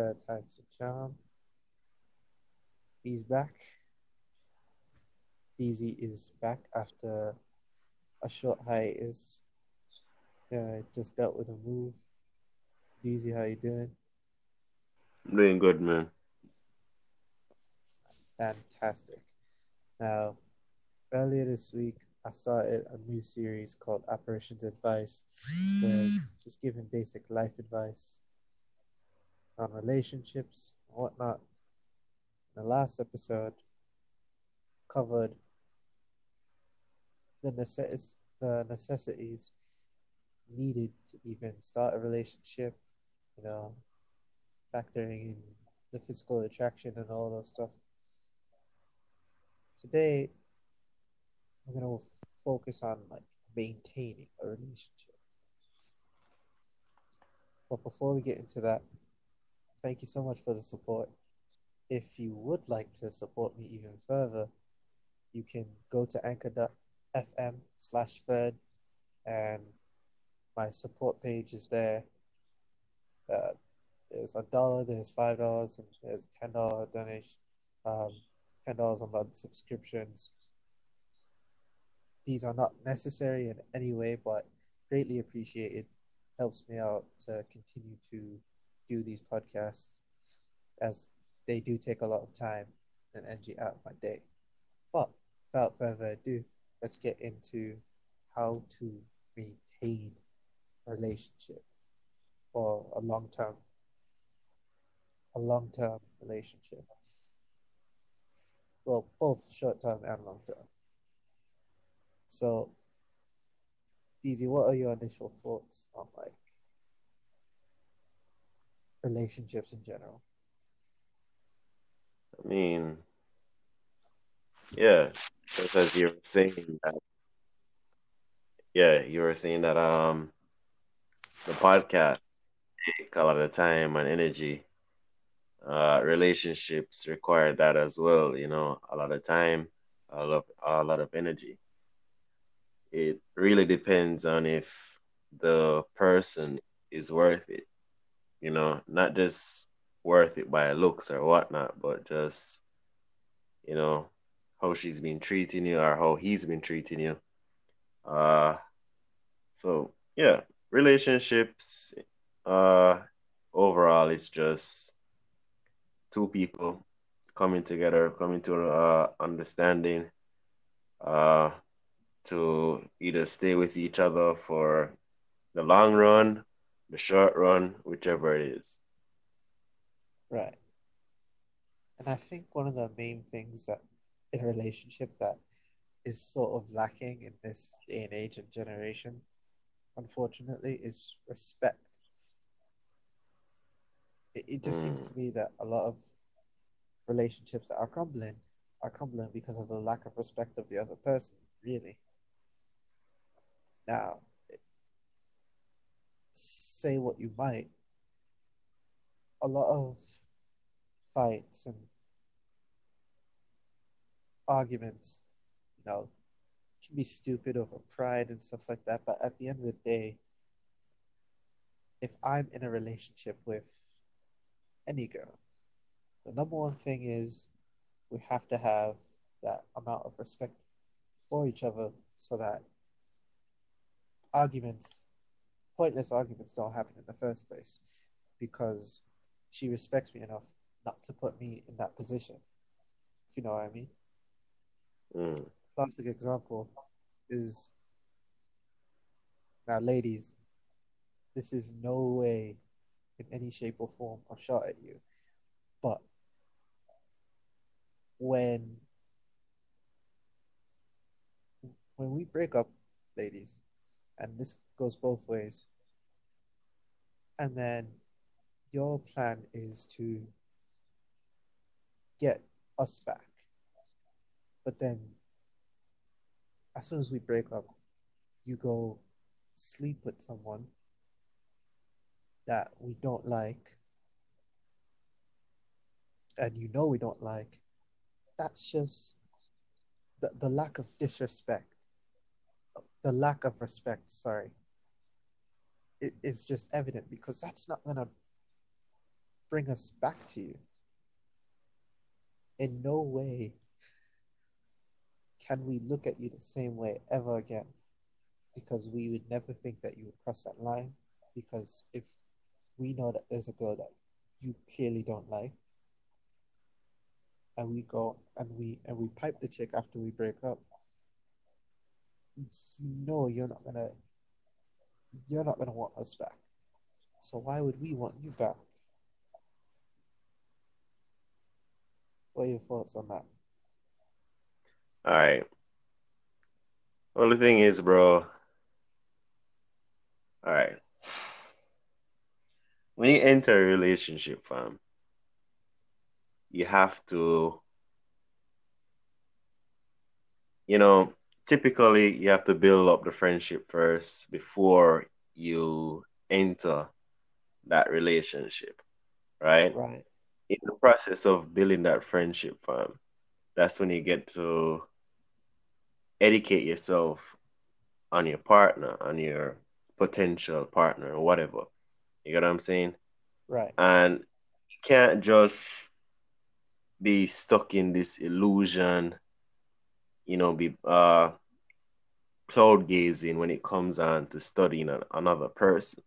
to Third Time's a Charm. He's back. DZ is back after a short hiatus. Yeah, just dealt with a move. DZ, how you doing? I'm doing good, man. Fantastic. Now, earlier this week, I started a new series called Apparitions Advice, where just giving basic life advice on relationships and whatnot. The last episode covered the, necess- the necessities needed to even start a relationship, you know, factoring in the physical attraction and all those stuff. Today, I'm gonna f- focus on like maintaining a relationship. But before we get into that, thank you so much for the support. If you would like to support me even further, you can go to anchor.fm slash third and my support page is there. Uh, there's a dollar, there's five dollars, and there's ten dollar donation. Um, ten dollars a month subscriptions. These are not necessary in any way, but greatly appreciated. Helps me out to continue to do these podcasts, as they do take a lot of time and energy out of my day. But without further ado, let's get into how to maintain a relationship or a long term a long term relationship. Well, both short term and long term. So, DZ, what are your initial thoughts on like relationships in general? I mean, yeah, just as you were saying that, yeah, you were saying that um, the podcast take a lot of time and energy. Uh, relationships require that as well. You know, a lot of time, a lot, a lot of energy. It really depends on if the person is worth it. You know, not just worth it by looks or whatnot, but just you know how she's been treating you or how he's been treating you. Uh, so yeah, relationships. Uh, overall, it's just two people coming together, coming to uh understanding. Uh, to either stay with each other for the long run, the short run, whichever it is. Right. And I think one of the main things that in a relationship that is sort of lacking in this day and age and generation, unfortunately, is respect. It, it just seems mm. to me that a lot of relationships that are crumbling are crumbling because of the lack of respect of the other person, really. Now, say what you might, a lot of fights and arguments, you know, can be stupid over pride and stuff like that. But at the end of the day, if I'm in a relationship with any girl, the number one thing is we have to have that amount of respect for each other so that arguments, pointless arguments, don't happen in the first place because she respects me enough not to put me in that position, if you know what I mean. mm, Classic example is now, ladies, this is no way in any shape or form a shot at you, but when when we break up, ladies, and this goes both ways, and then your plan is to get us back, but then as soon as we break up, you go sleep with someone that we don't like, and you know we don't like, that's just the, the lack of disrespect, the lack of respect, sorry, it is just evident because that's not gonna bring us back to you. In no way can we look at you the same way ever again because we would never think that you would cross that line because if we know that there's a girl that you clearly don't like and we go and we and we pipe the chick after we break up you know you're not gonna you're not gonna want us back so why would we want you back what are your thoughts on that All right. The thing is, bro. All right. When you enter a relationship, fam, you have to, you know, typically you have to build up the friendship first before you enter that relationship, right? right In the process of building that friendship, fam, that's when you get to educate yourself on your partner, on your potential partner, or whatever. You get what I'm saying? right And you can't just be stuck in this illusion, you know, be uh cloud gazing when it comes on to studying an, another person.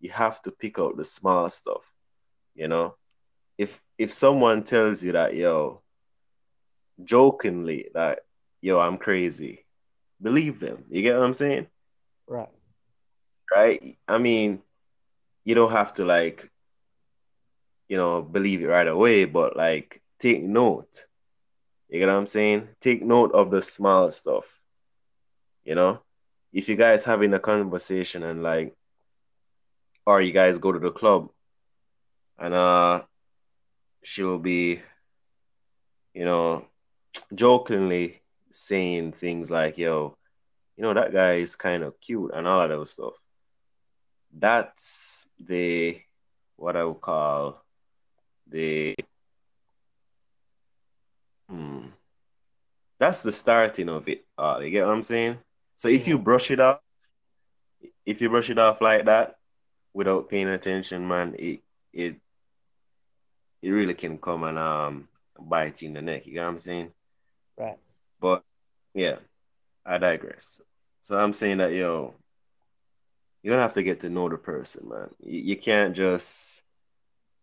You have to pick out the small stuff, you know. If if someone tells you that, yo, jokingly that, yo, I'm crazy, believe them. You get what I'm saying? right Right? I mean, you don't have to like, you know, believe it right away, but like take note. You get what I'm saying? Take note of the small stuff. You know? If you guys having a conversation and like or you guys go to the club and uh she'll be, you know, jokingly saying things like, yo, you know, that guy is kind of cute and all those stuff. That's the what I would call the that's the starting of it. Uh, you get what I'm saying? So if you brush it off, if you brush it off like that without paying attention, man, it it it really can come and um bite you in the neck. You get what I'm saying? right But yeah, I digress. So I'm saying that yo, you're gonna have to get to know the person, man. You, you can't just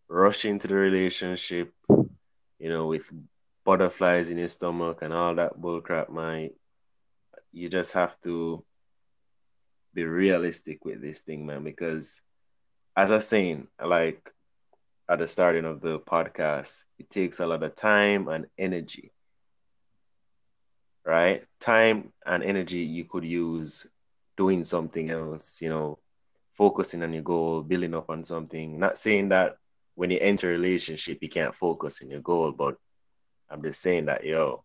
rush into the relationship, you know, with butterflies in your stomach and all that bullcrap, man. You just have to be realistic with this thing, man, because as I saying, like at the starting of the podcast, it takes a lot of time and energy, right? Time and energy you could use doing something else, you know, focusing on your goal, building up on something. Not saying that when you enter a relationship, you can't focus on your goal, but I'm just saying that, yo,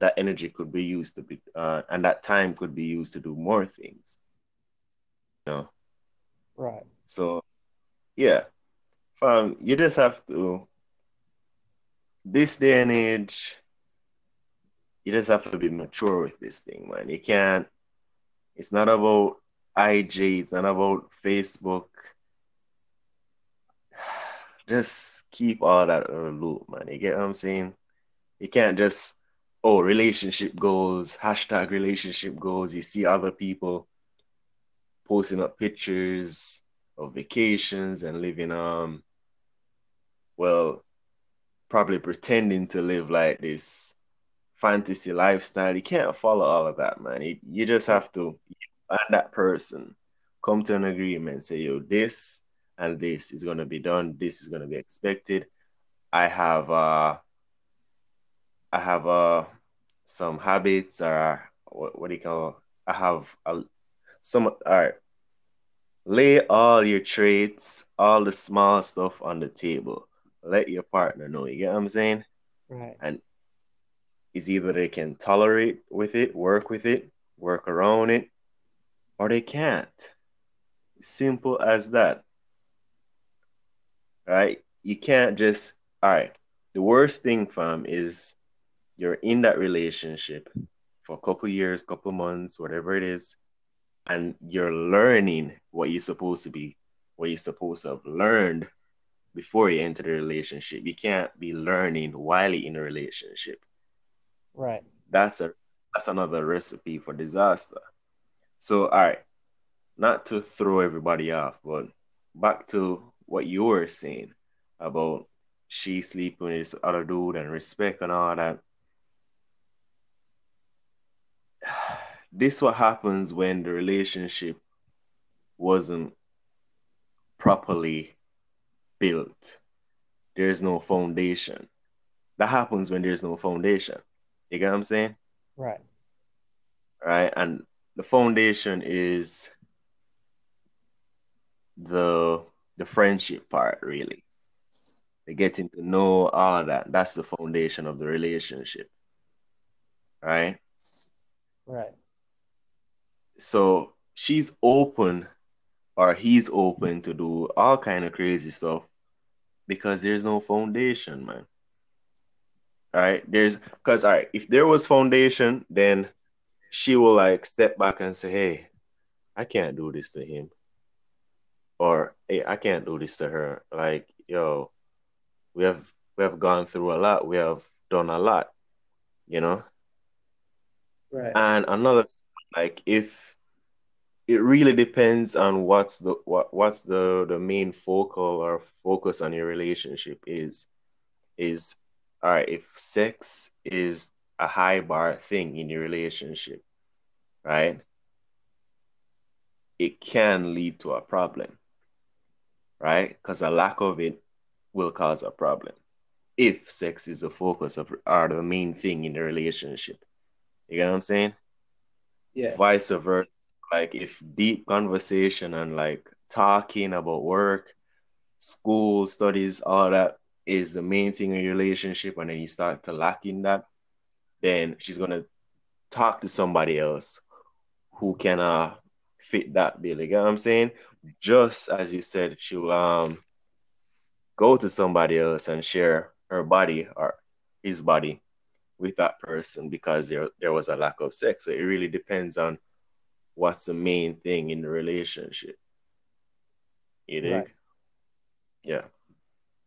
that energy could be used to be, uh, and that time could be used to do more things, you know? right So, yeah, um, you just have to, this day and age, you just have to be mature with this thing, man. You can't, it's not about IG, it's not about Facebook. Just keep all that in a loop, man. You get what I'm saying? You can't just, oh, relationship goals, hashtag relationship goals. You see other people posting up pictures of vacations and living, um, well, probably pretending to live like this fantasy lifestyle. You can't follow all of that, man. You, you just have to find that person, come to an agreement, say, yo, this and this is gonna be done, this is gonna be expected. I have uh I have uh some habits or what, what do you call I have a, some all right. Lay all your traits, all the small stuff on the table. Let your partner know. You get what I'm saying? right And is either they can tolerate with it, work with it, work around it, or they can't. Simple as that. Right? You can't just, all right. The worst thing, fam, is you're in that relationship for a couple years, couple months, whatever it is, and you're learning what you're supposed to be, what you're supposed to have learned before you enter the relationship. You can't be learning while you're in a relationship. Right. That's a that's another recipe for disaster. So all right, not to throw everybody off, but back to what you're saying about she sleeping with this other dude and respect and all that. This what happens when the relationship wasn't properly built. There's no foundation. That happens when there's no foundation. You get what I'm saying? Right. Right. And the foundation is the the friendship part, really. The getting to know all that. That's the foundation of the relationship. Right? Right. So she's open or he's open to do all kind of crazy stuff because there's no foundation, man. All right, there's because all right, if there was foundation, then she will like step back and say, "Hey, I can't do this to him," or "Hey, I can't do this to her." Like, yo, we have we have gone through a lot. We have done a lot, you know. Right. And another, like, if it really depends on what's the what what's the the main focal or focus on your relationship is is all right if sex is a high bar thing in your relationship right it can lead to a problem right because a lack of it will cause a problem if sex is the focus of or the main thing in the relationship you get what i'm saying Yeah. vice versa like if deep conversation and like talking about work, school, studies, all that is the main thing in your relationship, and then you start to lack in that, then she's gonna talk to somebody else who can uh fit that bill. You get what I'm saying? Just as you said, she'll um go to somebody else and share her body or his body with that person because there there was a lack of sex. So it really depends on what's the main thing in the relationship. You dig? Right. Yeah.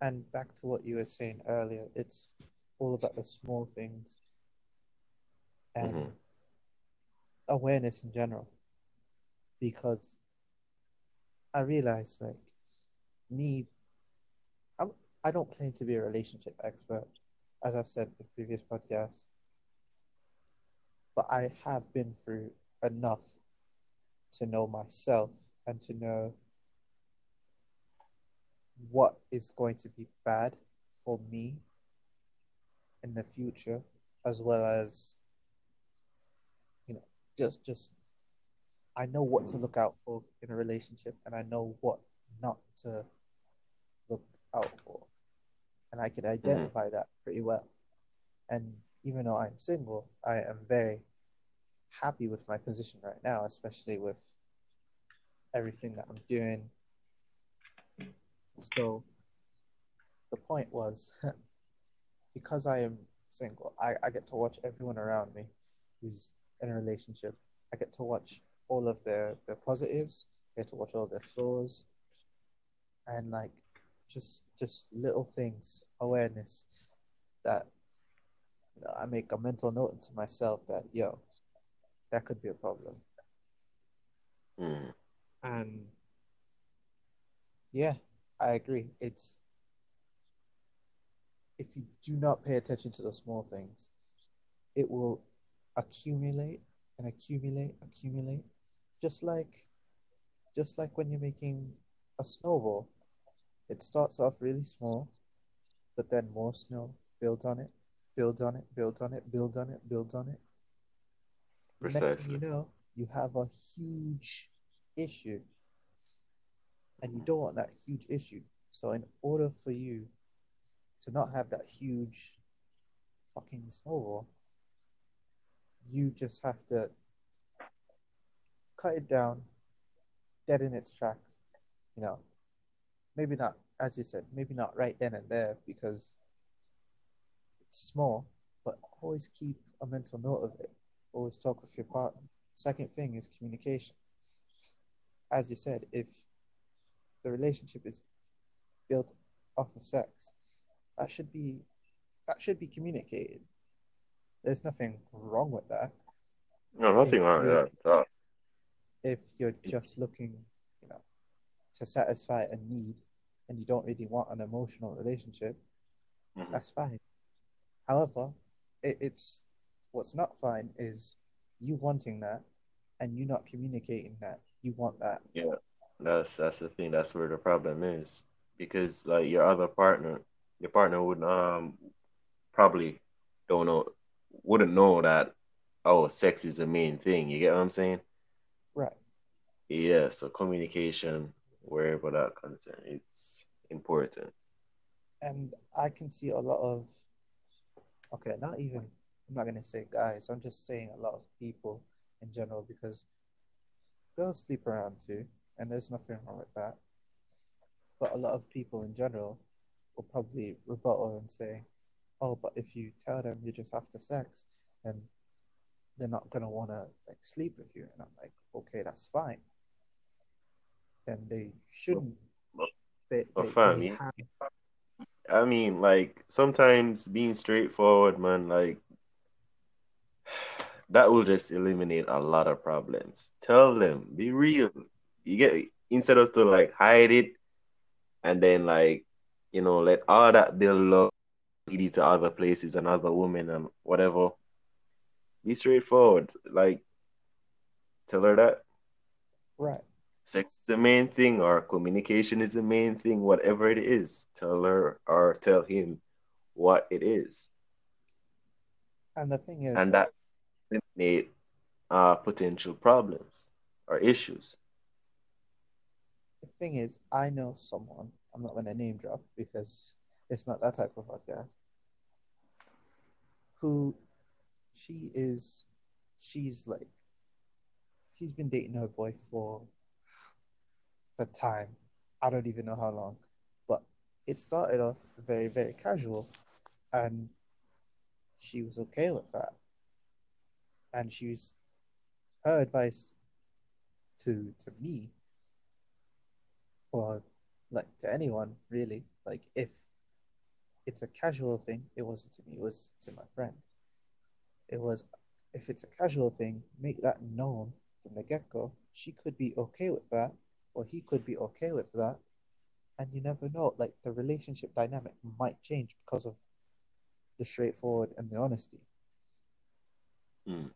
And back to what you were saying earlier, it's all about the small things and Mhm. awareness in general. Because I realize, like, me, I'm, I don't claim to be a relationship expert, as I've said in previous podcasts, but I have been through enough to know myself and to know what is going to be bad for me in the future as well as you know just just I know what to look out for in a relationship and I know what not to look out for. And I can mm. identify that pretty well. And even though I'm single I am very happy with my position right now especially with everything that I'm doing. So the point was because I am single, I, I get to watch everyone around me who's in a relationship. I get to watch all of their, their positives, I get to watch all their flaws and like just just little things, awareness that you know, I make a mental note to myself that yo, that could be a problem. Mm. And yeah, I agree. It's if you do not pay attention to the small things, it will accumulate and accumulate, accumulate. Just like just like when you're making a snowball. It starts off really small, but then more snow builds on it, builds on it, builds on it, builds on it, builds on it. The next thing you know, you have a huge issue. And you don't want that huge issue. So in order for you to not have that huge fucking snowball, you just have to cut it down, dead in its tracks. You know, maybe not, as you said, maybe not right then and there because it's small, but always keep a mental note of it. Always talk with your partner. Second thing is communication. as you said, if the relationship is built off of sex, that should be that should be communicated. There's nothing wrong with that. No, nothing If wrong with that. If you're just looking, you know, to satisfy a need and you don't really want an emotional relationship, Mhm. that's fine. However, it, it's what's not fine is you wanting that and you not communicating that you want that. Yeah, that's that's the thing. That's where the problem is because like your other partner, your partner would um probably don't know, wouldn't know that oh, sex is the main thing. You get what I'm saying? Yeah. So communication, wherever that concern, it's important. And I can see a lot of, okay, not even, I'm not going to say guys, I'm just saying a lot of people in general because girls sleep around too, and there's nothing wrong with that. But a lot of people in general will probably rebuttal and say, oh, but if you tell them you're just after sex, then they're not going to want to like sleep with you. And I'm like, okay, that's fine. Then they shouldn't. They, they, fam, they have I mean, like sometimes being straightforward, man, like that will just eliminate a lot of problems. Tell them, be real. You get instead of to like hide it and then like you know let all that build up lead you to other places and other women and whatever. Be straightforward. Like tell her that right. Sex is the main thing or communication is the main thing, whatever it is. Tell her or tell him what it is. And the thing is, and that eliminate uh, potential problems or issues. the thing is, I know someone. I'm not going to name drop because it's not that type of podcast. Who she is, she's like, she's been dating her boy for for time. I don't even know how long, but it started off very very casual, and she was okay with that. And she was, her advice to to me or like to anyone really like if it's a casual thing it wasn't to me it was to my friend it was if it's a casual thing make that known from the get-go she could be okay with that or he could be okay with that and you never know like the relationship dynamic might change because of the straightforward and the honesty Mm.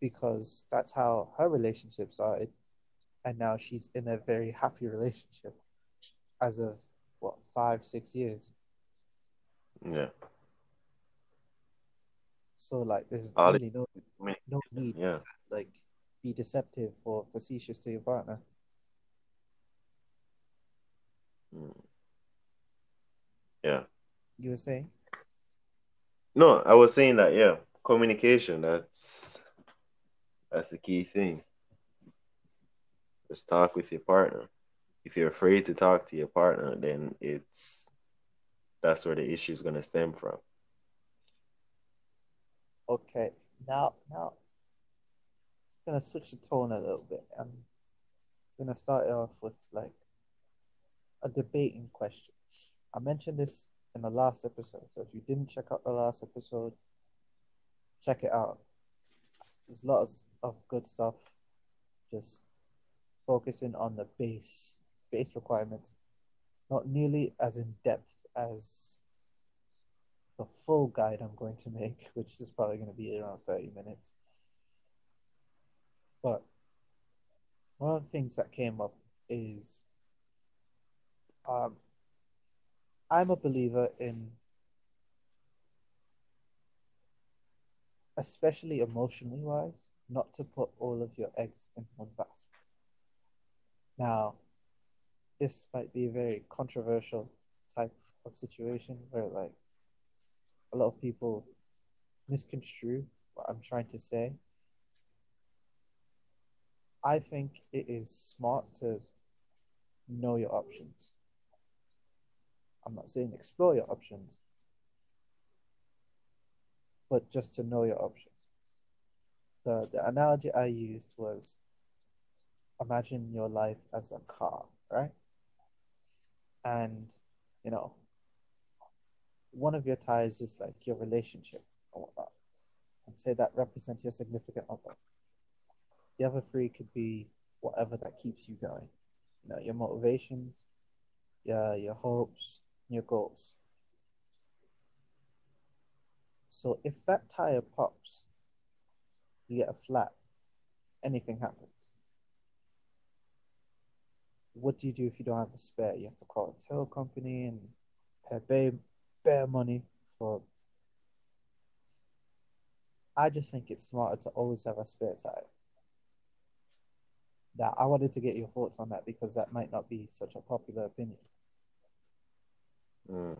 because that's how her relationship started and now she's in a very happy relationship as of what five six years Yeah. so like there's All really no no need yeah. like be deceptive or facetious to your partner Mm. Yeah. you were saying No, I was saying that, yeah, communication, that's that's the key thing. Just talk with your partner. If you're afraid to talk to your partner, then it's that's where the issue is gonna stem from. okay now now gonna switch the tone a little bit. I'm gonna start off with like a debating question. I mentioned this in the last episode so if you didn't check out the last episode check it out. There's lots of good stuff. Just focusing on the base base requirements. Not nearly as in depth as the full guide i'm going to make which is probably going to be around 30 minutes but one of the things that came up is um, i'm a believer in especially emotionally wise, not to put all of your eggs in one basket. Now, this might be a very controversial type of situation where, like, a lot of people misconstrue what I'm trying to say. I think it is smart to know your options. I'm not saying explore your options, but just to know your options. The, the analogy I used was imagine your life as a car, right? And, you know, one of your ties is like your relationship or whatnot. And say that represents your significant other. The other three could be whatever that keeps you going. You know, your motivations, your your hopes, your goals. So if that tire pops, you get a flat, anything happens. What do you do if you don't have a spare? You have to call a tow company and pay bare, bare money for. I just think it's smarter to always have a spare tire. That I wanted to get your thoughts on that because that might not be such a popular opinion. Mm.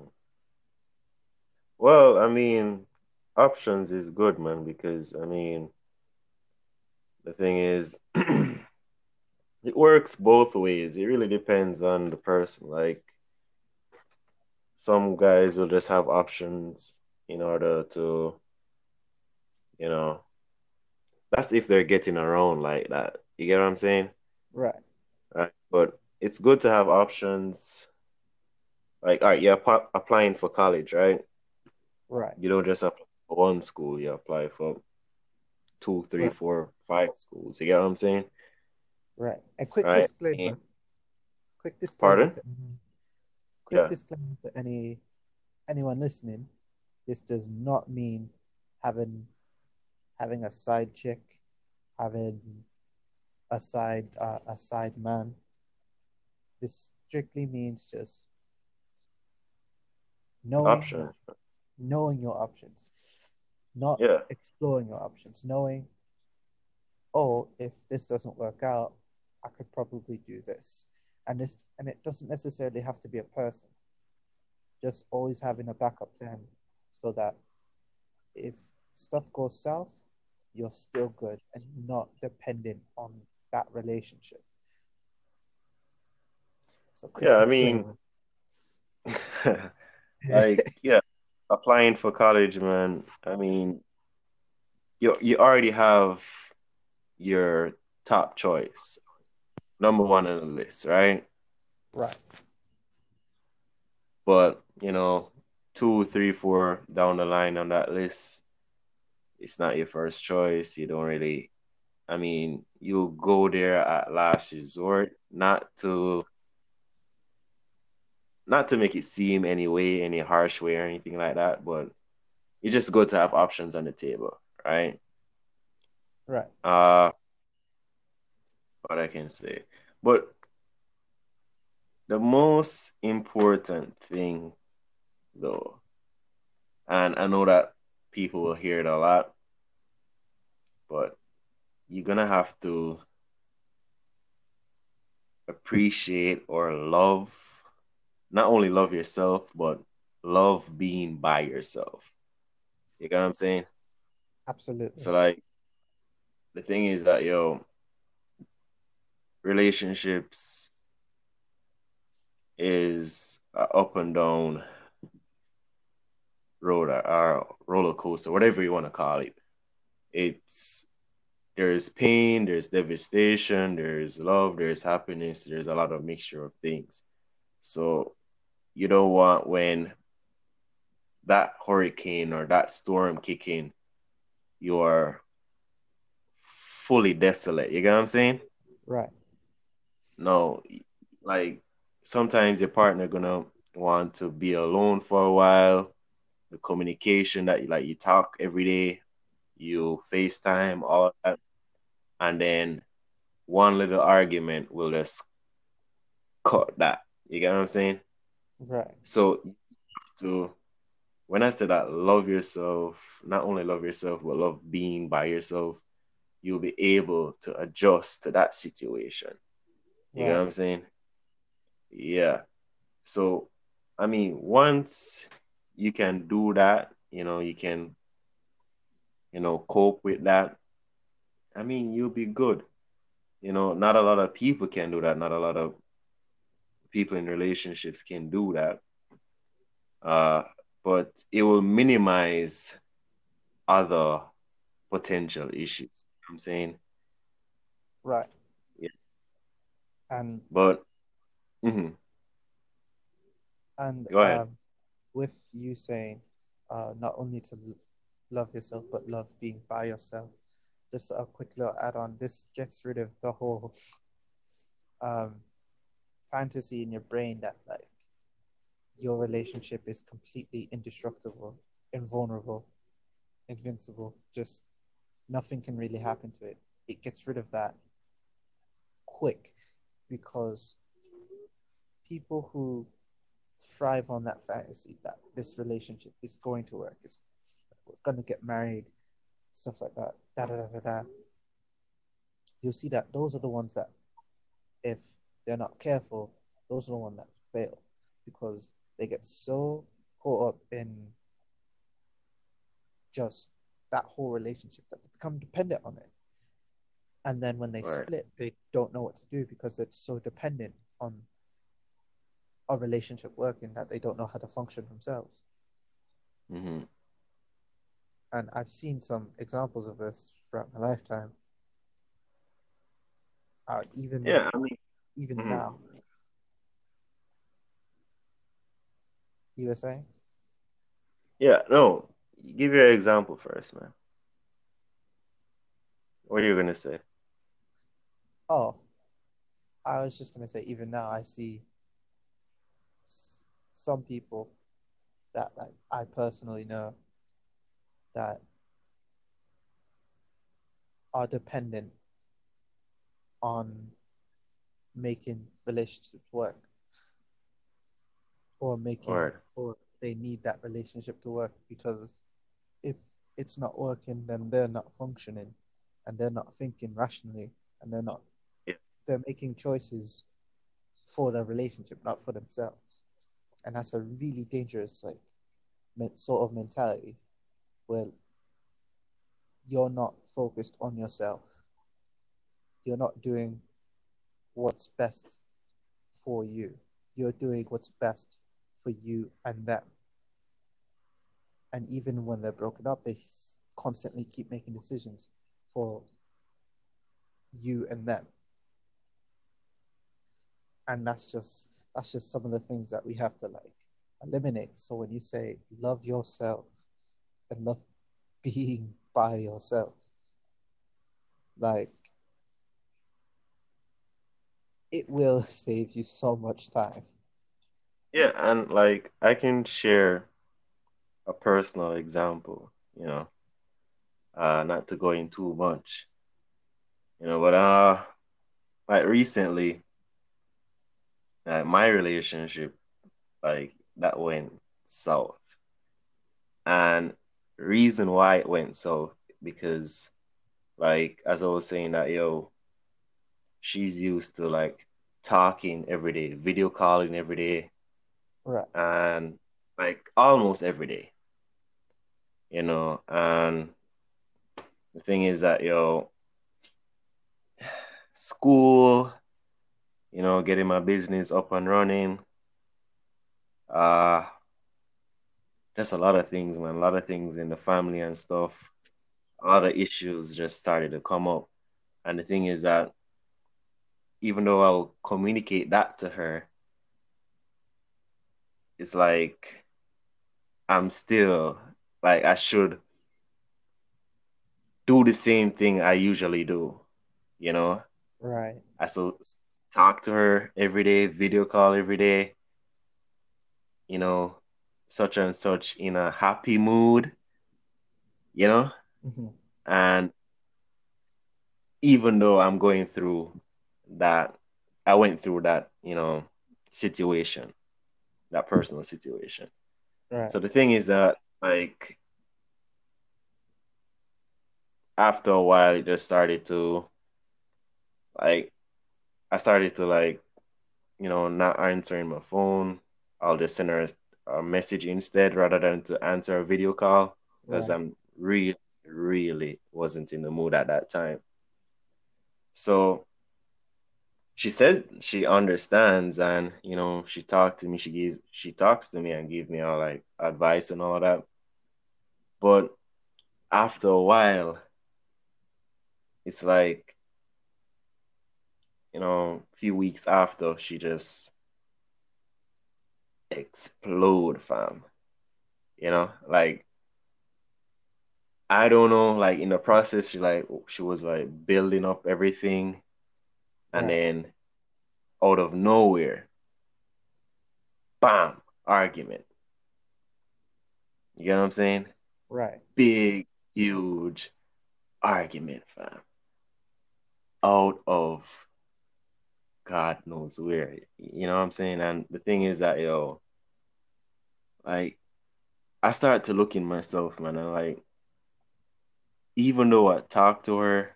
Well, I mean, options is good, man, because I mean, the thing is, it works both ways. It really depends on the person. Like, some guys will just have options in order to, you know, that's if they're getting around like that. You get what I'm saying? Right. Right. But it's good to have options. Like, all right, you're applying for college, right? Right. You don't just apply for one school, you apply for two, three, right. four, five schools. You get what I'm saying? Right. A quick right. disclaimer. And, quick disclaimer. Pardon? To, quick yeah. disclaimer to any anyone listening. This does not mean having having a side chick, having a side uh, a side man. This strictly means just knowing options. knowing your options, not yeah. exploring your options, knowing, oh, if this doesn't work out, I could probably do this, and this, and it doesn't necessarily have to be a person. Just always having a backup plan, so that if stuff goes south, you're still good and not dependent on that relationship. So yeah, I mean, like yeah, applying for college, man. I mean, you you already have your top choice, number one on the list, right? Right. But you know, two, three, four down the line on that list, it's not your first choice. You don't really, I mean, you'll go there at last resort, not to, not to make it seem any way, any harsh way or anything like that, but you just go to have options on the table, right? Right. Uh, what I can say, but the most important thing, though, and I know that people will hear it a lot, but you're gonna have to appreciate or love not only love yourself but love being by yourself. You get what i'm saying? Absolutely. So like the thing is that yo relationships is up and down road or uh, roller coaster whatever you want to call it. It's there's pain, there's devastation, there's love, there's happiness, there's a lot of mixture of things. So you don't want when that hurricane or that storm kick in, you're fully desolate. You get what I'm saying? Right. No, like sometimes your partner gonna want to be alone for a while. The communication that you like you talk every day you FaceTime, all that, and then one little argument will just cut that. You get what I'm saying? Right. So to when I say that love yourself, not only love yourself, but love being by yourself, you'll be able to adjust to that situation. You know what I'm saying? Yeah. So I mean, once you can do that, you know, you can you know, cope with that, I mean, you'll be good. You know, not a lot of people can do that. Not a lot of people in relationships can do that. Uh, but it will minimize other potential issues. You know I'm saying, right? Yeah. And but mhm. and Go ahead. um, with you saying uh, not only to love yourself but love being by yourself, just a quick little add on. This gets rid of the whole um, fantasy in your brain that like your relationship is completely indestructible, invulnerable, invincible. Just nothing can really happen to it. It gets rid of that quick because people who thrive on that fantasy that this relationship is going to work, is gonna get married, stuff like that, da da da da da. You'll see that those are the ones that, if they're not careful, those are the ones that fail because they get so caught up in just that whole relationship that they become dependent on it. And then when they Right. split, they don't know what to do because it's so dependent on a relationship working that they don't know how to function themselves. hmm And I've seen some examples of this throughout my lifetime. Uh, even Yeah, I mean, even Mhm. now. You were saying? yeah, no. Give your example first, man. What are you gonna say? Oh, I was just gonna say, even now, I see s- some people that like I personally know that are dependent on making relationships work or making Word. or they need that relationship to work because if it's not working then they're not functioning and they're not thinking rationally and they're not Yeah. they're making choices for their relationship not for themselves and that's a really dangerous like sort of mentality where you're not focused on yourself. You're not doing what's best for you. You're doing what's best for you and them. And even when they're broken up they constantly keep making decisions for you and them. And that's just that's just some of the things that we have to like eliminate. So when you say love yourself and love being by yourself. Like it will save you so much time. Yeah, and like I can share a personal example, you know, uh, not to go in too much, you know, but uh, like recently, uh, my relationship, like that went south, and reason why it went south because, like, as I was saying that, yo, she's used to like talking every day, video calling every day, right and like almost every day, you know, and the thing is that, yo, school, you know, getting my business up and running. Uh, just a lot of things, man. A lot of things in the family and stuff. A lot of issues just started to come up. And the thing is that even though I'll communicate that to her, it's like I'm still like I should do the same thing I usually do, you know? right I so talk to her every day, video call every day, you know, such and such in a happy mood, you know? hmm And even though I'm going through that, I went through that, you know, situation, that personal situation. right So the thing is that, like, after a while, it just started to, like, I started to, like, you know, not answering my phone. I'll just send her a message instead rather than to answer a video call. Because right I'm um, really, really wasn't in the mood at that time. So she said she understands and you know she talked to me. She gives she talks to me and give me all like advice and all that. But after a while it's like you know, a few weeks after, she just explode, fam. You know, like I don't know, like in the process, she like she was like building up everything, and Right. then out of nowhere, bam, argument. You get what I'm saying? Right. Big, huge argument, fam. Out of God knows where. You know what I'm saying? And the thing is that yo, like I started to look in myself, man, and like even though I talked to her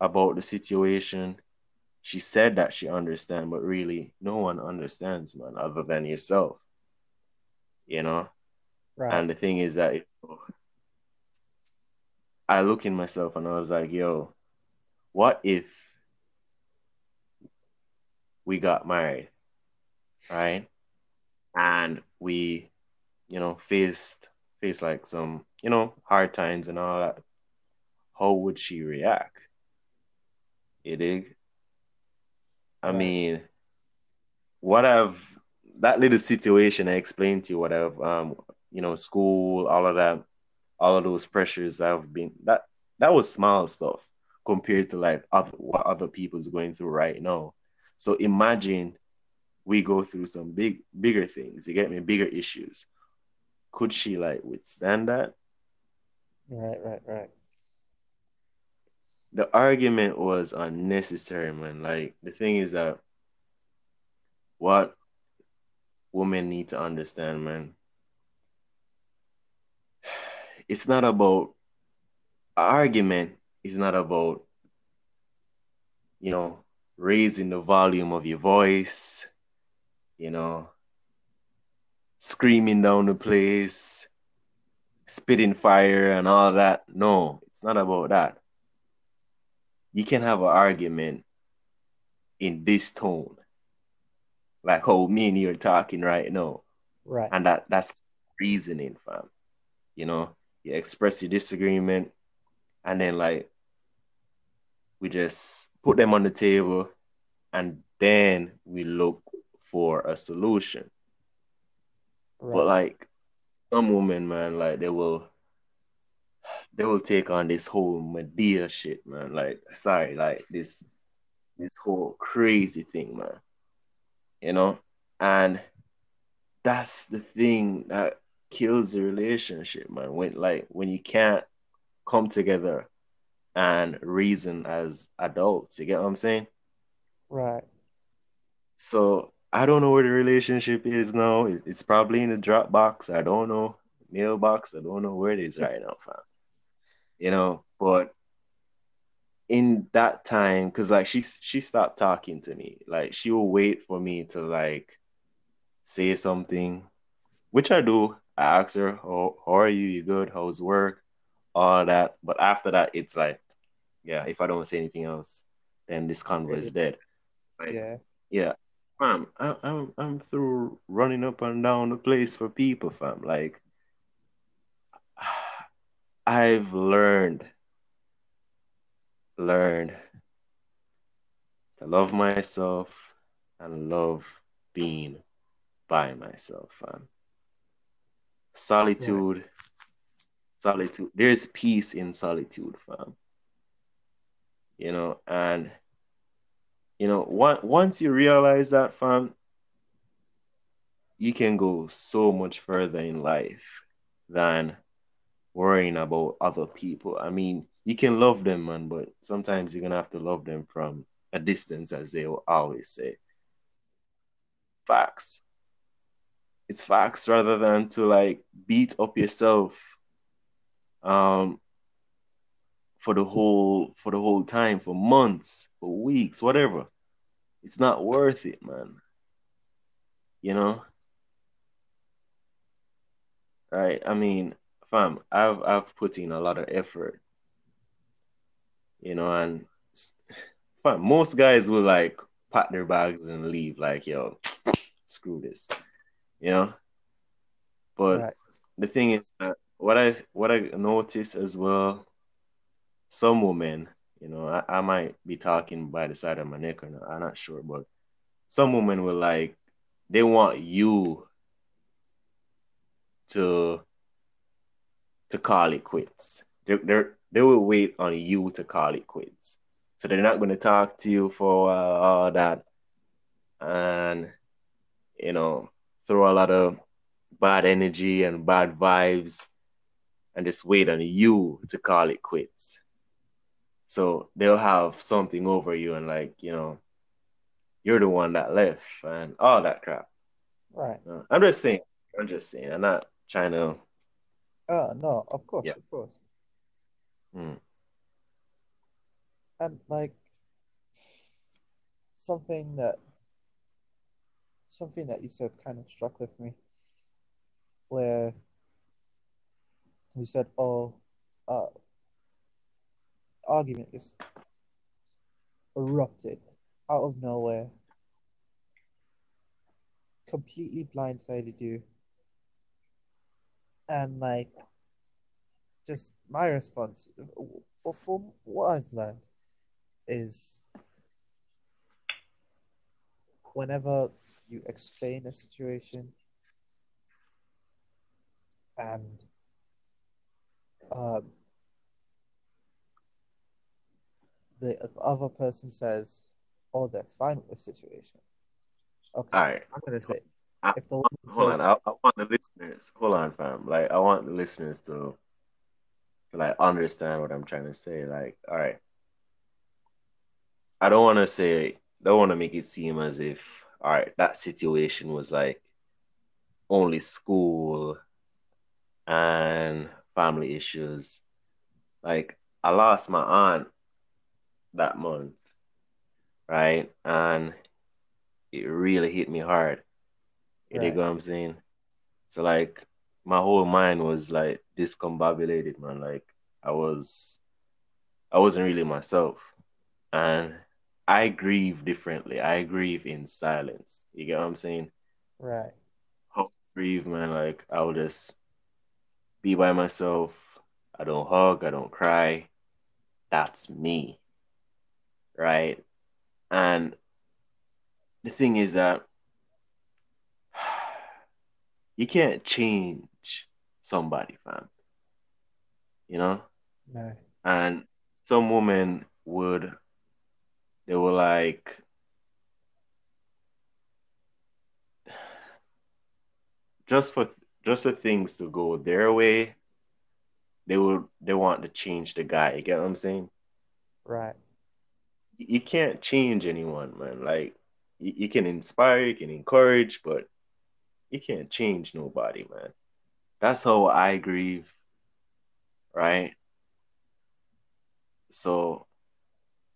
about the situation, she said that she understand, but really no one understands, man, other than yourself. You know? Right. And the thing is that you know, I look in myself and I was like, yo, what if we got married, right? And we, you know, faced faced like some, you know, hard times and all that. How would she react? You dig? I mean, what I've that little situation I explained to you, what I've um, you know, school, all of that, all of those pressures I've been that that was small stuff compared to like other what other people's going through right now. So imagine we go through some big bigger things. You get me? Bigger issues. Could she like withstand that? Right. Right. Right. The argument was unnecessary, man. Like the thing is that what women need to understand, man. It's not about argument is not about you know raising the volume of your voice, you know, screaming down the place, spitting fire and all that. No, it's not about that. You can have an argument in this tone, like how me and you are talking right now, Right. and that that's reasoning, fam. You know, you express your disagreement, and then like we just put them on the table, and then we look for a solution. Right. But like some women, man, like they will they will take on this whole Medea shit, man. Like, sorry, like this this whole crazy thing, man. You know? And that's the thing that kills the relationship, man. When like when you can't come together and reason as adults. You get what I'm saying? Right. So I don't know where the relationship is now. It's probably in the Dropbox. I don't know. Mailbox. I don't know where it is right now, fam. You know, but in that time, because like she she stopped talking to me. Like she will wait for me to like say something, which I do. I ask her, "How how are you? You good? How's work? All that." But after that, it's like, yeah, if I don't say anything else, then this convo is dead. Like, Yeah. yeah, fam, I, I'm I'm through running up and down the place for people, fam. Like, I've learned, learned to love myself and love being by myself, fam. Solitude, solitude. There's peace in solitude, fam. You know, and you know, once you realize that, fam, you can go so much further in life than worrying about other people. I mean, you can love them, man, but sometimes you're gonna have to love them from a distance, as they will always say. Facts. It's facts rather than to like beat up yourself um for the whole for the whole time, for months, for weeks, whatever. It's not worth it, man. You know? Right? I mean, fam, I've I've put in a lot of effort, you know, and fam, most guys will like pack their bags and leave, like, yo, screw this, you know. But Right. the thing is that what I what I noticed as well, some women, You know, I, I might be talking by the side of my neck or not. I'm not sure, but some women will like they want you to to call it quits. They're, they're they will wait on you to call it quits. So they're not going to talk to you for all that, and you know, throw a lot of bad energy and bad vibes, and just wait on you to call it quits. So they'll have something over you and like you know, you're the one that left and all that crap. Right. Uh, I'm just saying. I'm just saying. I'm not trying to. Oh no, of course, Yeah. of course. Hmm. And like something that something that you said kind of struck with me, where you said, "Oh, uh, argument just erupted out of nowhere, completely blindsided you, and like, just my response, or from what I've learned, is whenever you explain a situation and um, the other person says, "Oh, they're fine with the situation." Okay, All right. I'm gonna say I- if the woman Hold says, on. I, I want the listeners. Hold on, fam. Like I want the listeners to to like understand what I'm trying to say. Like, all right. I don't want to say. Don't want to make it seem as if all right that situation was like only school and family issues. Like I lost my aunt that month, right? And it really hit me hard. You dig Right. what I'm saying? So like my whole mind was like discombobulated, man. Like I was I wasn't really myself. And I grieve differently. I grieve in silence. You get what I'm saying? right, I grieve, man, like I will just be by myself. I don't hug, I don't cry. That's me. Right? And the thing is that you can't change somebody, fam. You know? no, And some women would, they were like, just for just for things to go their way, they would they want to change the guy. You get what I'm saying? right, You can't change anyone, man. Like you, you can inspire, you can encourage, but you can't change nobody, man. That's how I grieve, right? So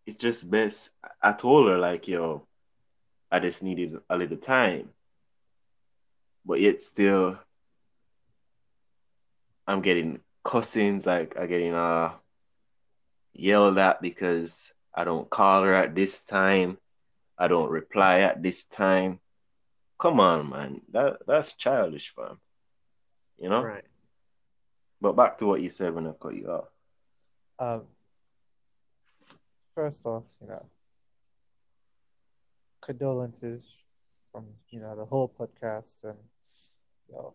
it's just best. I told her like, yo, I just needed a little time, but yet still, I'm getting cussings. Like I'm getting uh yelled at because I don't call her at this time. I don't reply at this time. Come on, man. That that's childish, fam. You know. right. But back to what you said when I cut you off. Um, first off, you know, condolences from you know the whole podcast and you know,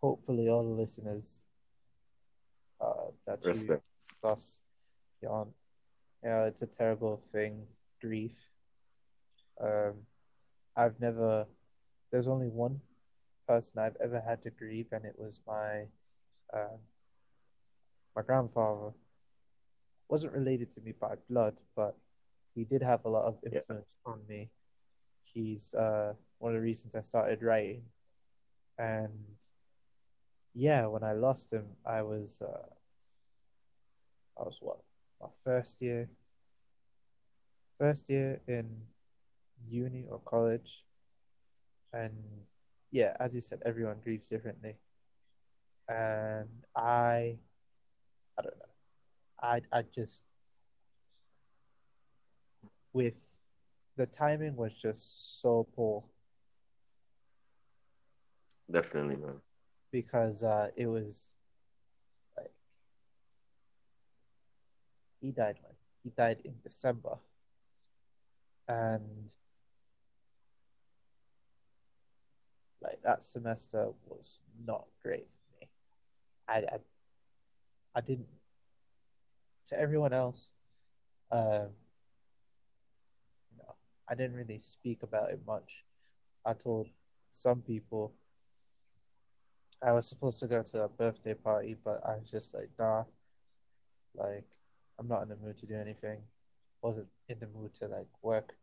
hopefully all the listeners uh, that you Respect. lost your aunt. Know, it's a terrible thing, grief. Um, I've never. There's only one person I've ever had to grieve, and it was my um, my grandfather. Wasn't related to me by blood, but he did have a lot of Yeah. influence on me. He's uh, one of the reasons I started writing, and yeah, when I lost him, I was uh, I was what my first year, first year in uni or college, and yeah, as you said, everyone grieves differently, and I, I don't know, I I just with the timing was just so poor. Definitely, man. because uh, it was like he died when he died in December, and like that semester was not great for me. I I, I didn't to everyone else. Um, no, I didn't really speak about it much. I told some people I was supposed to go to a birthday party, but I was just like, nah, like I'm not in the mood to do anything. Wasn't in the mood to like work,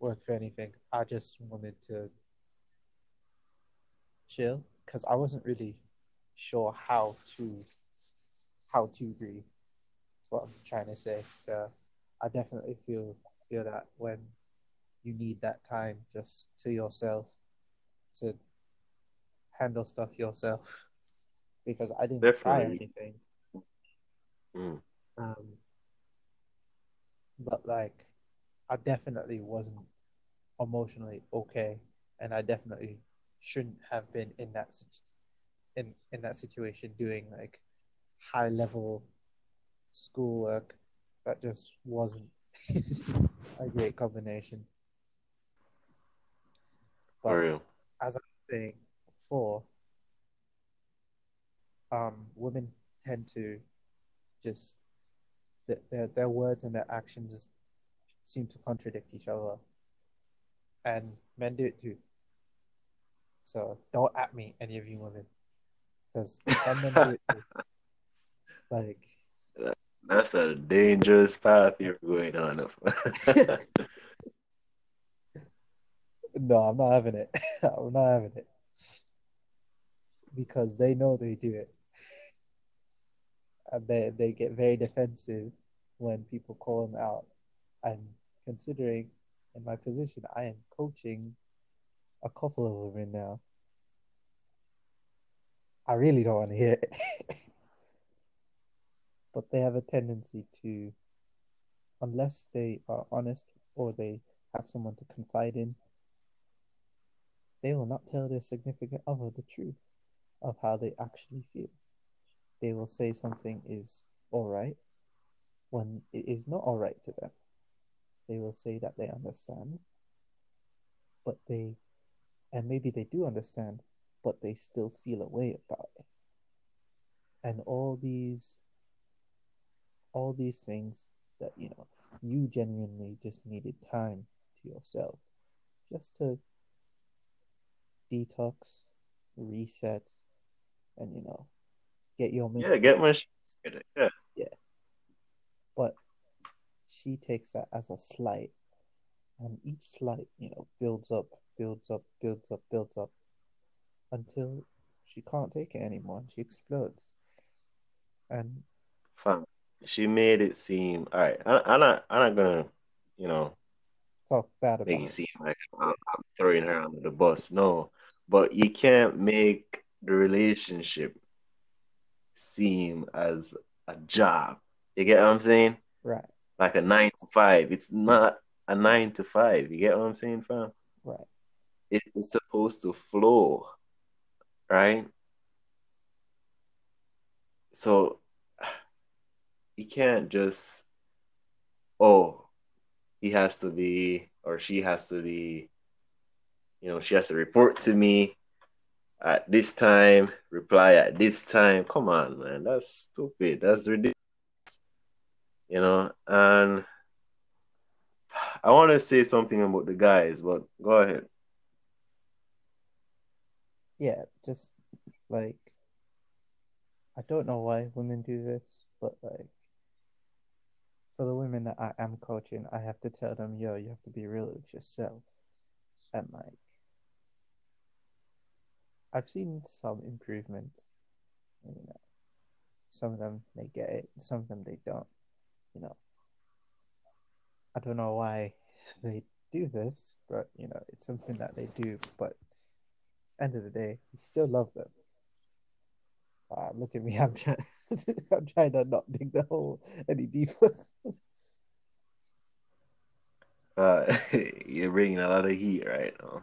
work for anything. I just wanted to chill because I wasn't really sure how to how to grieve. That's what I'm trying to say. So I definitely feel feel that when you need that time just to yourself to handle stuff yourself because I didn't try Definitely. anything. Mm. Um, but like, I definitely wasn't emotionally okay, and I definitely shouldn't have been in that in in that situation doing like high level schoolwork. That just wasn't a great combination. But as I was saying before, um, women tend to just their their words and their actions seem to contradict each other, and men do it too. So don't at me, any of you women, because some men do it too. Like, That's a dangerous path you're going on. no, I'm not having it. I'm not having it because they know they do it, and they they get very defensive when people call them out. And considering in my position, I am coaching a couple of women now. I really don't want to hear it. but they have a tendency to, unless they are honest or they have someone to confide in, they will not tell their significant other the truth of how they actually feel. They will say something is all right when it is not all right to them. They will say that they understand, but they, and maybe they do understand, but they still feel a way about it. And all these, all these things that, you know, you genuinely just needed time to yourself just to detox, reset, and, you know, get your yeah, get my shit. Yeah. But she takes that as a slight and each slight you know builds up builds up builds up builds up until she can't take it anymore and she explodes and Fam. She made it seem all right. I, I'm not. I'm not gonna, you know, talk bad make about it it seem like I'm, I'm throwing her under the bus. No, but you can't make the relationship seem as a job. You get what I'm saying? right Like a nine to five. It's not a nine to five. You get what I'm saying, fam? right It is supposed to flow, right? So you can't just, oh, he has to be or she has to be, you know, she has to report to me at this time, reply at this time. Come on, man. That's stupid. That's ridiculous. You know, and I want to say something about the guys, but go ahead. yeah just like i don't know why women do this but like for the women that i am coaching i have to tell them yo you have to be real with yourself. And like i've seen some improvements you know. Some of them they get it some of them they don't you know i don't know why they do this but you know it's something that they do but end of the day you still love them uh, look at me i'm trying i'm trying to not dig the hole any deeper Uh, you're bringing a lot of heat right now.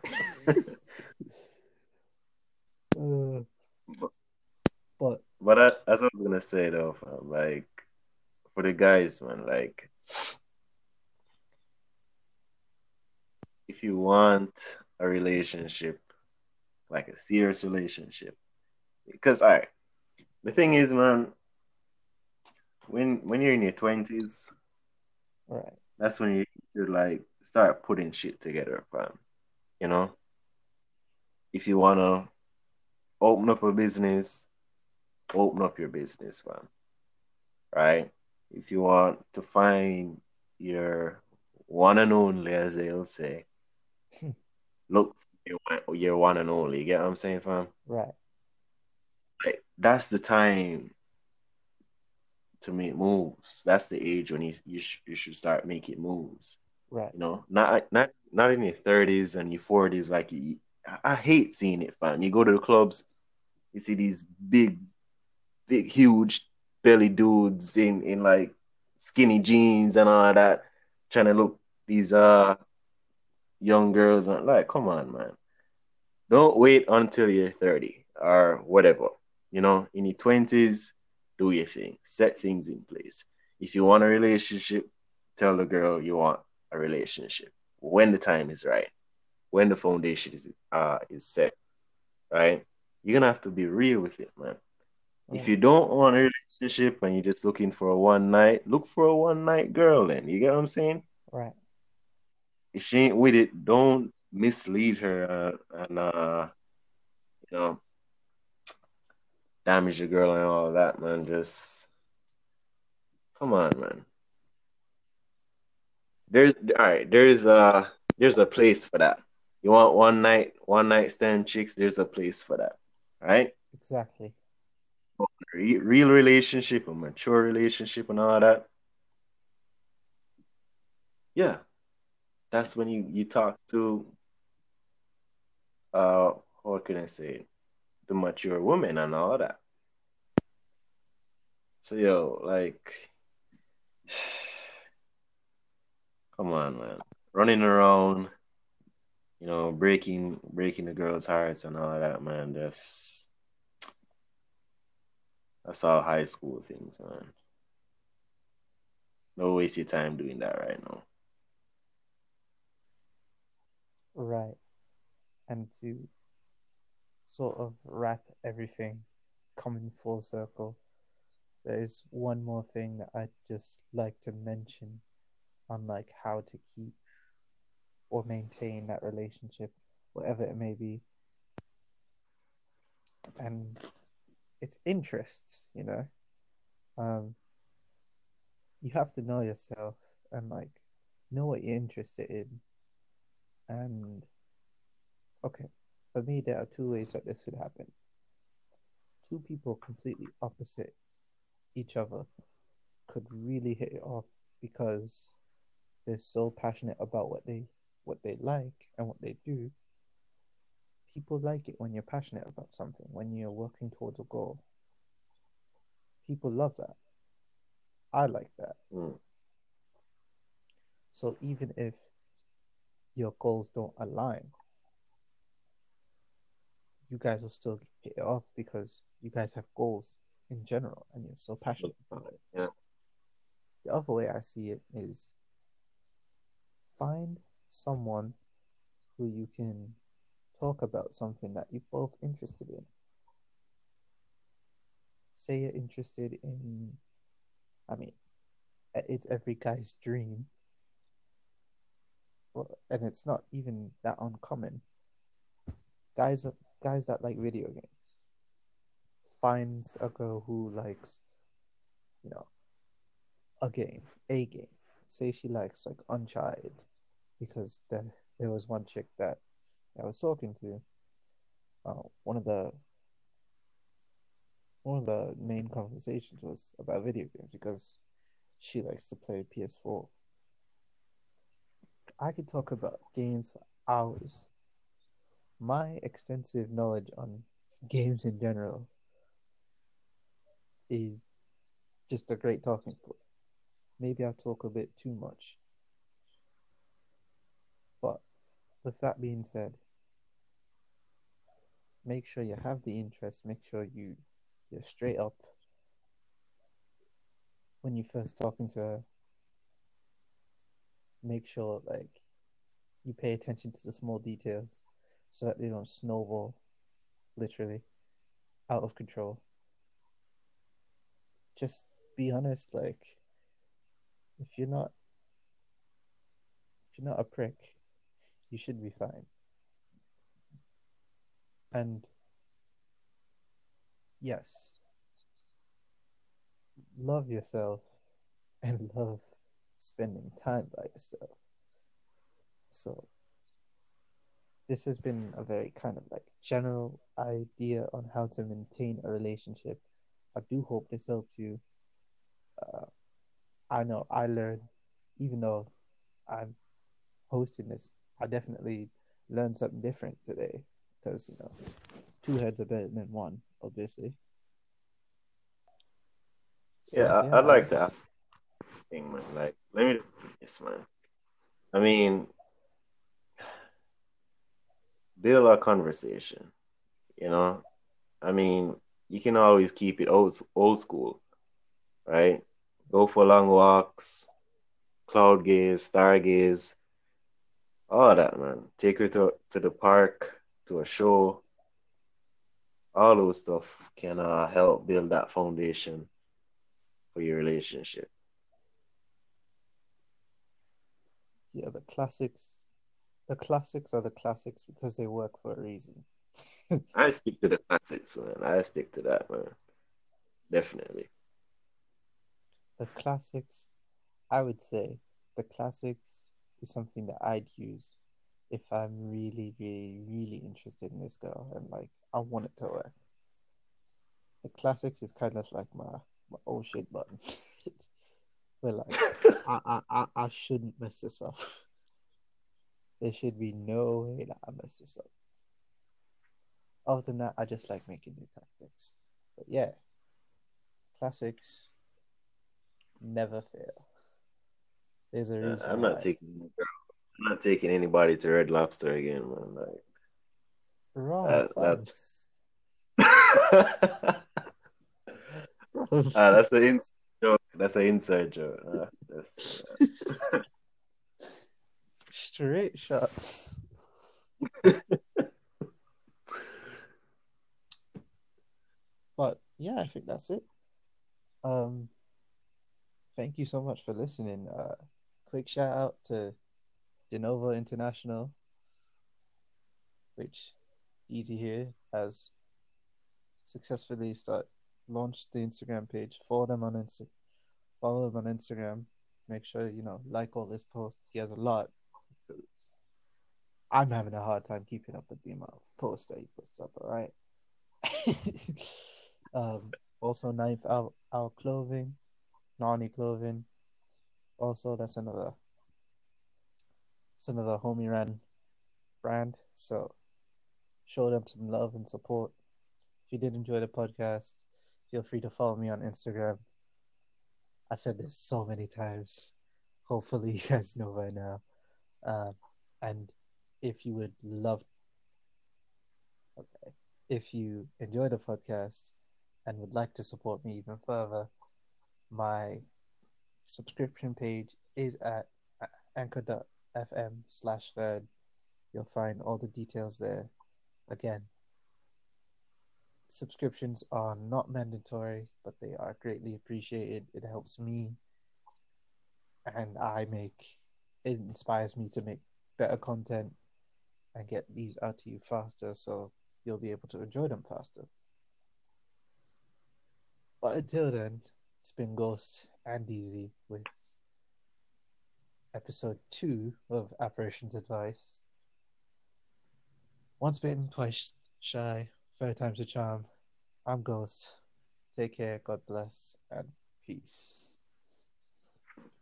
Uh, But, but but I, as I was gonna say though, like for the guys, man, like if you want a relationship, like a serious relationship, because all right, the thing is, man, when when you're in your twenties, Right. that's when you should like start putting shit together, fam. You know, if you wanna open up a business, open up your business, fam. Right? If you want to find your one and only, as they'll say, hmm. look your one, your one and only. You get what I'm saying, fam? Right. Like, that's the time to make moves. That's the age when you you, sh- you should start making moves. Right. You know, not not not in your thirties and your forties. Like you, I hate seeing it, fam. You go to the clubs, you see these big, big, huge belly dudes in in like skinny jeans and all that, trying to look these uh young girls. And like, come on, man. Don't wait until you're thirty or whatever. You know, in your twenties, do your thing. Set things in place. If you want a relationship, tell the girl you want a relationship when the time is right, when the foundation is uh is set, right? You're gonna have to be real with it, man. If you don't want a relationship and you're just looking for a one night, look for a one night girl then. You get what I'm saying? Right. If she ain't with it, don't mislead her uh, and uh you know damage the girl and all that, man. Just come on, man. There's all right. There's a there's a place for that. You want one night one night stand chicks? There's a place for that, right? Exactly. Re- real relationship, a mature relationship, and all that. Yeah, that's when you you talk to uh what can I say the mature woman and all that. So yo, like, come on, man, running around, you know, breaking breaking the girls' hearts and all that, man. That's that's all high school things, man. No waste your time doing that right now. Right. And to sort of wrap everything coming full circle, there is one more thing that I'd just like to mention on like how to keep or maintain that relationship, whatever it may be. And it's interests, you know. Um, you have to know yourself and like know what you're interested in. And okay, for me, there are two ways that this could happen. Two people completely opposite each other could really hit it off because they're so passionate about what they what they like and what they do. People like it when you're passionate about something, when you're working towards a goal. People love that. I like that. Mm. So even if your goals don't align, you guys will still hit it off because you guys have goals in general and you're so passionate about it. Yeah. The other way I see it is find someone who you can talk about something that you're both interested in. Say you're interested in, I mean, it's every guy's dream. Well, and it's not even that uncommon. Guys, guys that like video games finds a girl who likes, you know, a game, a game. Say she likes like Uncharted, because there there was one chick that I was talking to. Uh, one of the one of the main conversations was about video games because she likes to play PS4. I could talk about games for hours. My extensive knowledge on games in general is just a great talking point. Maybe I talk a bit too much. But with that being said, make sure you have the interest, make sure you you're straight up when you first talking to her make sure like you pay attention to the small details so that they don't snowball literally out of control. Just be honest, like if you're not if you're not a prick, you should be fine. And yes, love yourself and love spending time by yourself. So, this has been a very kind of like general idea on how to maintain a relationship. I do hope this helped you. Uh, I know I learned, even though I'm hosting this, I definitely learned something different today because, you know, two heads are better than one, obviously. So, yeah, yeah, I'd like that thing, man. Like, let me yes, man. I mean, build a conversation. You know, I mean, you can always keep it old old school, right? Go for long walks, cloud gaze, stargaze, all that, man. Take her to to the park, to a show. All those stuff can uh, help build that foundation for your relationship. yeah, the classics. The classics are the classics because they work for a reason. I stick to the classics, man. I stick to that, man. Definitely. The classics, I would say, the classics is something that I'd use if I'm really, really, really interested in this girl and like I want it to work. The classics is kind of like my my oh shit button. Where like I, I, I, shouldn't mess this up. There should be no way that I mess this up. Other than that, I just like making new tactics. But yeah, classics never fail. There's a uh, reason. I'm not why. taking. I'm not taking anybody to Red Lobster again, man. Like, right, that, that's. uh, that's an inside joke. That's an inside joke. That's, uh... Straight shots. but yeah, I think that's it. Um, thank you so much for listening. Uh, quick shout out to Denova International, which DT here has successfully start launched the Instagram page. Follow them on Insta, follow them on Instagram. Make sure you know like all his posts. He has a lot. I'm having a hard time keeping up with the amount of posts that he puts up. All right. um, also, Ninth Out Out Clothing, Nani Clothing. Also, that's another. It's another homie run brand. So, show them some love and support. If you did enjoy the podcast, feel free to follow me on Instagram. I've said this so many times. Hopefully, you guys know by now. Uh, and if you would love, okay, if you enjoy the podcast and would like to support me even further, my subscription page is at anchor.fm slash third. You'll find all the details there. Again, subscriptions are not mandatory, but they are greatly appreciated. It helps me, and I make it inspires me to make better content and get these out to you faster, so you'll be able to enjoy them faster. But until then, it's been Ghost and Easy with episode two of Apparitions Advice. Once bitten, twice shy. Third time's a charm. I'm Ghost. Take care, God bless, and peace.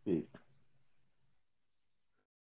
Peace.